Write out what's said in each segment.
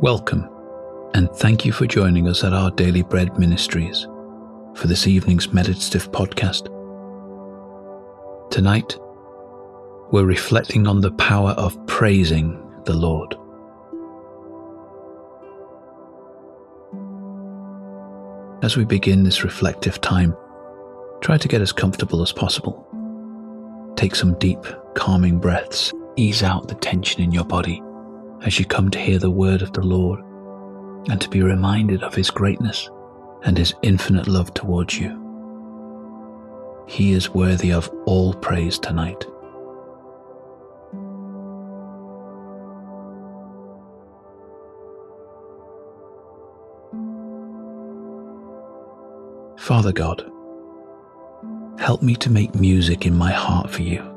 Welcome, and thank you for joining us at our Daily Bread Ministries for this evening's meditative podcast. Tonight, we're reflecting on the power of praising the Lord. As we begin this reflective time, try to get as comfortable as possible. Take some deep, calming breaths, ease out the tension in your body as you come to hear the word of the Lord and to be reminded of his greatness and his infinite love towards you. He is worthy of all praise tonight. Father God, help me to make music in my heart for you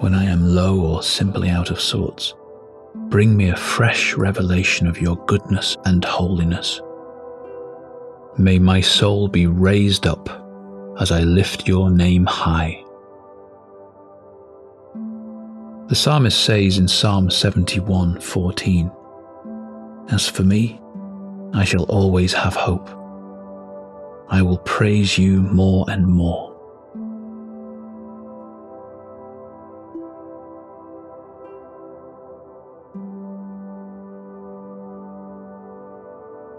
when I am low or simply out of sorts. Bring me a fresh revelation of your goodness and holiness. May my soul be raised up as I lift your name high. The psalmist says in Psalm 71:14, As for me, I shall always have hope. I will praise you more and more.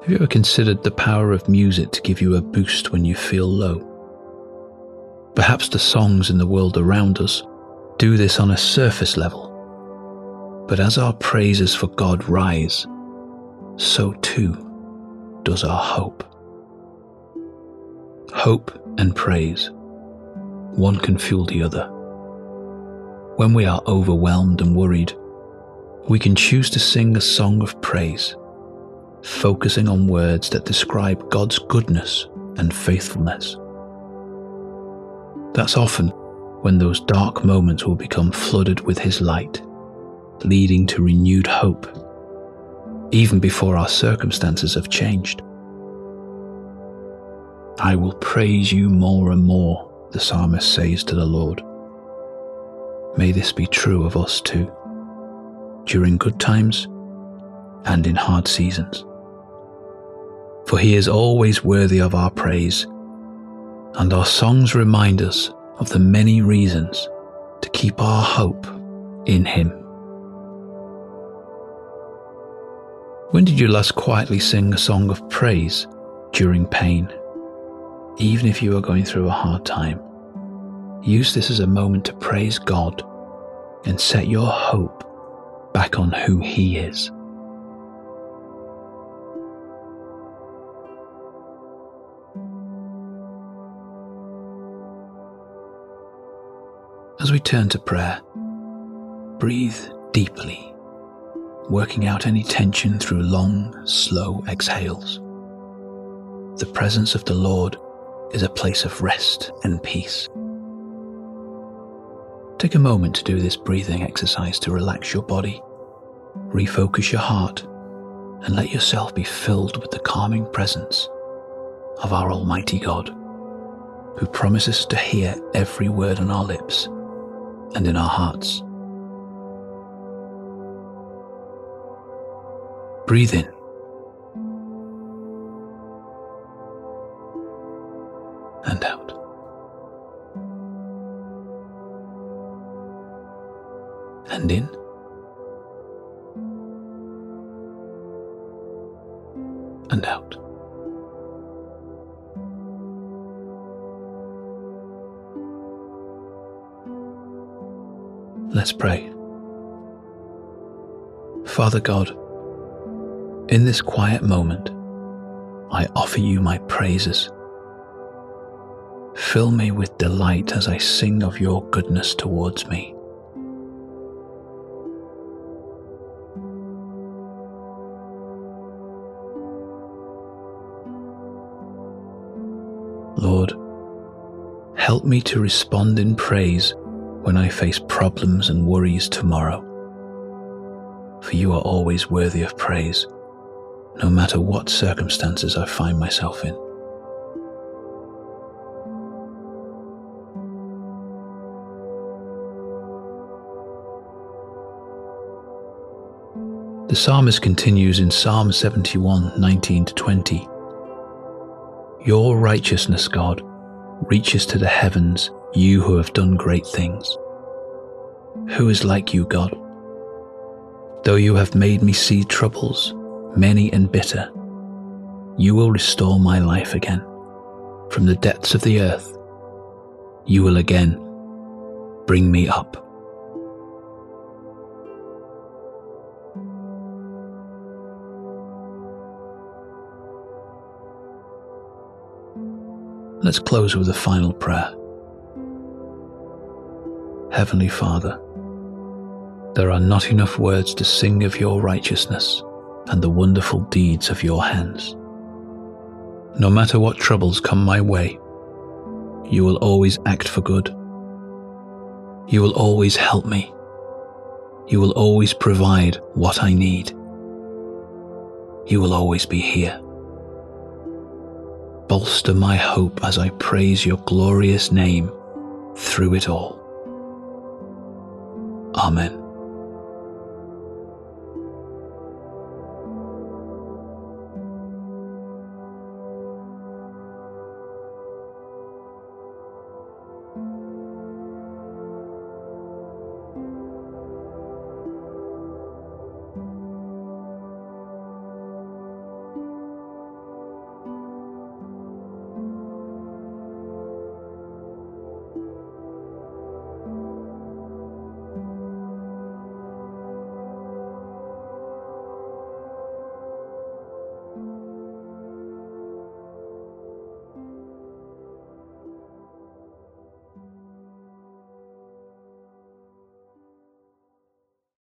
Have you ever considered the power of music to give you a boost when you feel low? Perhaps the songs in the world around us do this on a surface level. But as our praises for God rise, so too does our hope. Hope and praise, one can fuel the other. When we are overwhelmed and worried, we can choose to sing a song of praise focusing on words that describe God's goodness and faithfulness. That's often when those dark moments will become flooded with His light, leading to renewed hope, even before our circumstances have changed. I will praise you more and more, the psalmist says to the Lord. May this be true of us too, during good times and in hard seasons for he is always worthy of our praise. And our songs remind us of the many reasons to keep our hope in him. When did you last quietly sing a song of praise during pain? Even if you are going through a hard time, use this as a moment to praise God and set your hope back on who He is. As we turn to prayer, breathe deeply, working out any tension through long, slow exhales. The presence of the Lord is a place of rest and peace. Take a moment to do this breathing exercise to relax your body, refocus your heart, and let yourself be filled with the calming presence of our Almighty God, who promises to hear every word on our lips and in our hearts. Breathe in. And out. And in. And out. Let's pray. Father God, in this quiet moment, I offer you my praises. Fill me with delight as I sing of your goodness towards me. Lord, help me to respond in praise when I face problems and worries tomorrow. For you are always worthy of praise, no matter what circumstances I find myself in. The psalmist continues in Psalm 71 19 to 20. Your righteousness, God, reaches to the heavens, you who have done great things. Who is like you, God? Though you have made me see troubles, many and bitter, you will restore my life again. From the depths of the earth, you will again bring me up. Let's close with a final prayer. Heavenly Father, there are not enough words to sing of your righteousness and the wonderful deeds of your hands. No matter what troubles come my way, you will always act for good. You will always help me. You will always provide what I need. You will always be here. Bolster my hope as I praise your glorious name through it all. Amen.